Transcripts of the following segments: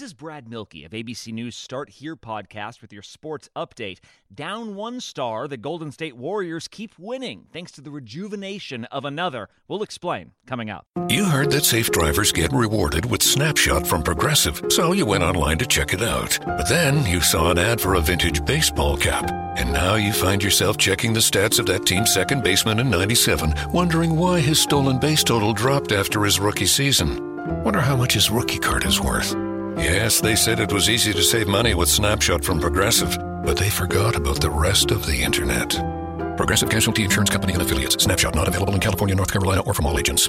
This is Brad Mielke of ABC News Start Here podcast with your sports update. Down one star, the Golden State Warriors keep winning thanks to the rejuvenation of another. We'll explain coming up. You heard that safe drivers get rewarded with Snapshot from Progressive, so you went online to check it out. But then you saw an ad for a vintage baseball cap, and now you find yourself checking the stats of that team's second baseman in 97, wondering why his stolen base total dropped after his rookie season. Wonder how much his rookie card is worth. Yes, they said it was easy to save money with Snapshot from Progressive, but they forgot about the rest of the internet. Progressive Casualty Insurance Company and affiliates. Snapshot not available in California, North Carolina, or from all agents.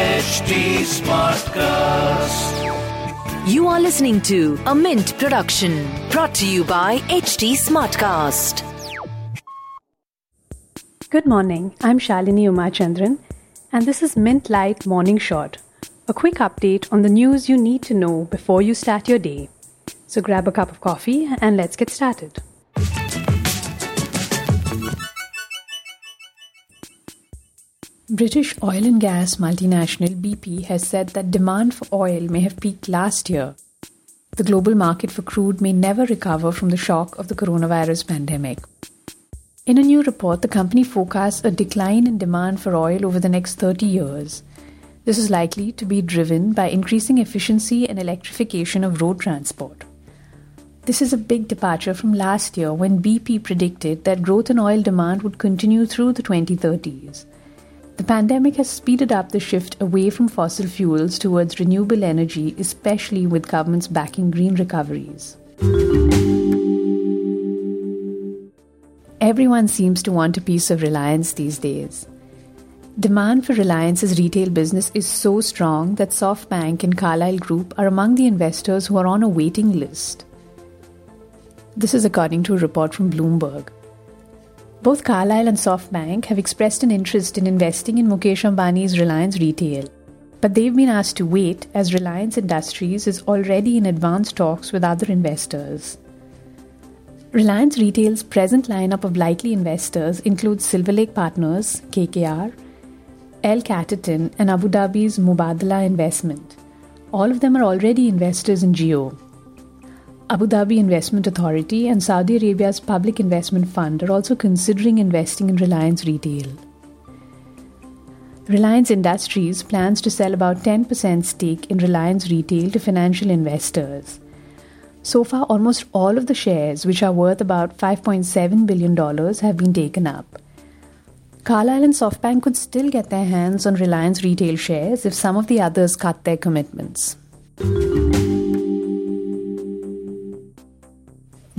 HT Smartcast. You are listening to a Mint production brought to you by HT Smartcast. Good morning. I'm Shalini Umachandran, and this is Mint Light Morning Shot. a quick update on the news you need to know before you start your day. So grab a cup of coffee and let's get started. British oil and gas multinational BP has said that demand for oil may have peaked last year. The global market for crude may never recover from the shock of the coronavirus pandemic. In a new report, the company forecasts a decline in demand for oil over the next 30 years. This is likely to be driven by increasing efficiency and electrification of road transport. This is a big departure from last year when BP predicted that growth in oil demand would continue through the 2030s. The pandemic has speeded up the shift away from fossil fuels towards renewable energy, especially with governments backing green recoveries. Everyone seems to want a piece of Reliance these days. Demand for Reliance's retail business is so strong that SoftBank and Carlyle Group are among the investors who are on a waiting list. This is according to a report from Bloomberg. Both Carlyle and SoftBank have expressed an interest in investing in Mukesh Ambani's Reliance Retail, but they've been asked to wait as Reliance Industries is already in advanced talks with other investors. Reliance Retail's present lineup of likely investors includes Silver Lake Partners, KKR, L. Catterton, and Abu Dhabi's Mubadala Investment. All of them are already investors in Jio, Abu Dhabi Investment Authority and Saudi Arabia's Public Investment Fund are also considering investing in Reliance Retail. Reliance Industries plans to sell about 10% stake in Reliance Retail to financial investors. So far, almost all of the shares, which are worth about $5.7 billion, have been taken up. Carlyle and SoftBank could still get their hands on Reliance Retail shares if some of the others cut their commitments.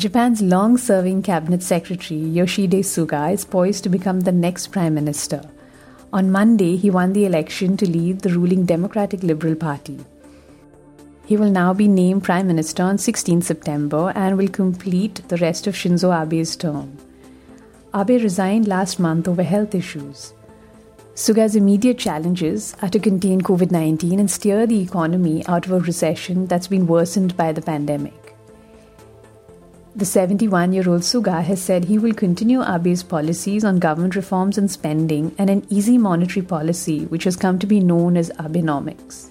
Japan's long serving cabinet secretary Yoshihide Suga is poised to become the next prime minister. On Monday, he won the election to lead the ruling Democratic Liberal Party. He will now be named prime minister on 16 September and will complete the rest of Shinzo Abe's term. Abe resigned last month over health issues. Suga's immediate challenges are to contain COVID 19 and steer the economy out of a recession that's been worsened by the pandemic. The 71 year old Suga has said he will continue Abe's policies on government reforms and spending and an easy monetary policy, which has come to be known as Abenomics.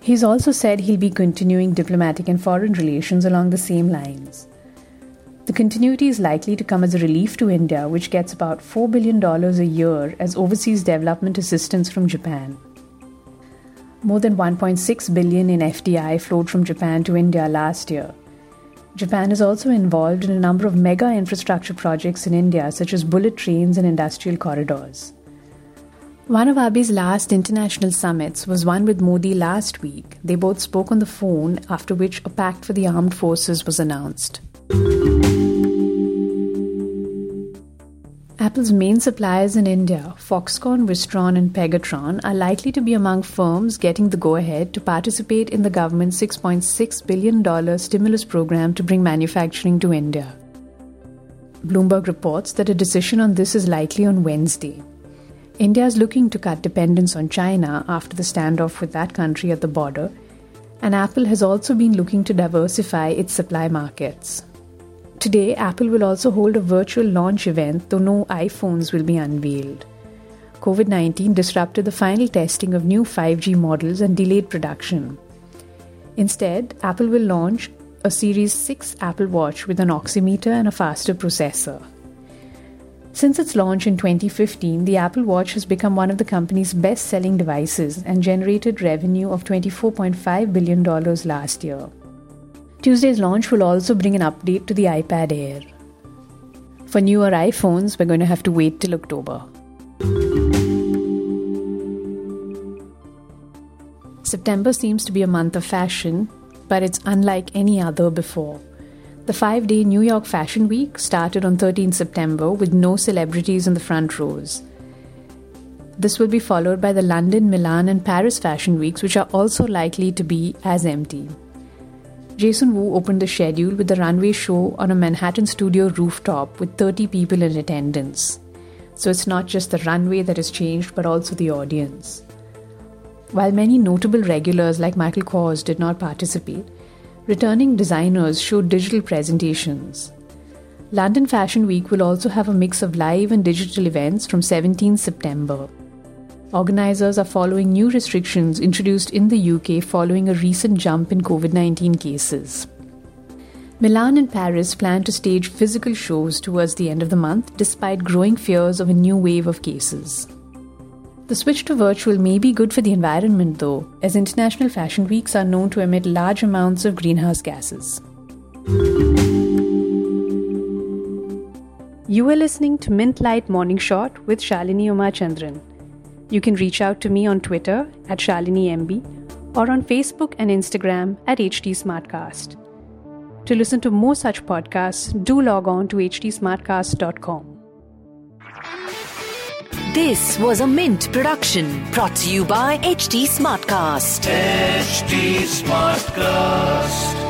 He's also said he'll be continuing diplomatic and foreign relations along the same lines. The continuity is likely to come as a relief to India, which gets about $4 billion a year as overseas development assistance from Japan. More than 1.6 billion in FDI flowed from Japan to India last year. Japan is also involved in a number of mega infrastructure projects in India, such as bullet trains and industrial corridors. One of Abe's last international summits was one with Modi last week. They both spoke on the phone, after which a pact for the armed forces was announced. Apple's main suppliers in India, Foxconn, Wistron, and Pegatron, are likely to be among firms getting the go ahead to participate in the government's $6.6 billion stimulus program to bring manufacturing to India. Bloomberg reports that a decision on this is likely on Wednesday. India is looking to cut dependence on China after the standoff with that country at the border, and Apple has also been looking to diversify its supply markets. Today, Apple will also hold a virtual launch event, though no iPhones will be unveiled. COVID 19 disrupted the final testing of new 5G models and delayed production. Instead, Apple will launch a Series 6 Apple Watch with an oximeter and a faster processor. Since its launch in 2015, the Apple Watch has become one of the company's best selling devices and generated revenue of $24.5 billion last year. Tuesday's launch will also bring an update to the iPad Air. For newer iPhones, we're going to have to wait till October. September seems to be a month of fashion, but it's unlike any other before. The five day New York Fashion Week started on 13 September with no celebrities in the front rows. This will be followed by the London, Milan, and Paris Fashion Weeks, which are also likely to be as empty. Jason Wu opened the schedule with the runway show on a Manhattan studio rooftop with 30 people in attendance. So it's not just the runway that has changed, but also the audience. While many notable regulars like Michael Kors did not participate, returning designers showed digital presentations. London Fashion Week will also have a mix of live and digital events from 17 September. Organisers are following new restrictions introduced in the UK following a recent jump in COVID 19 cases. Milan and Paris plan to stage physical shows towards the end of the month despite growing fears of a new wave of cases. The switch to virtual may be good for the environment, though, as international fashion weeks are known to emit large amounts of greenhouse gases. You are listening to Mint Light Morning Shot with Shalini Umachandran. You can reach out to me on Twitter at ShaliniMB or on Facebook and Instagram at HT Smartcast. To listen to more such podcasts, do log on to htsmartcast.com. This was a Mint production brought to you by HT Smartcast. HT Smartcast.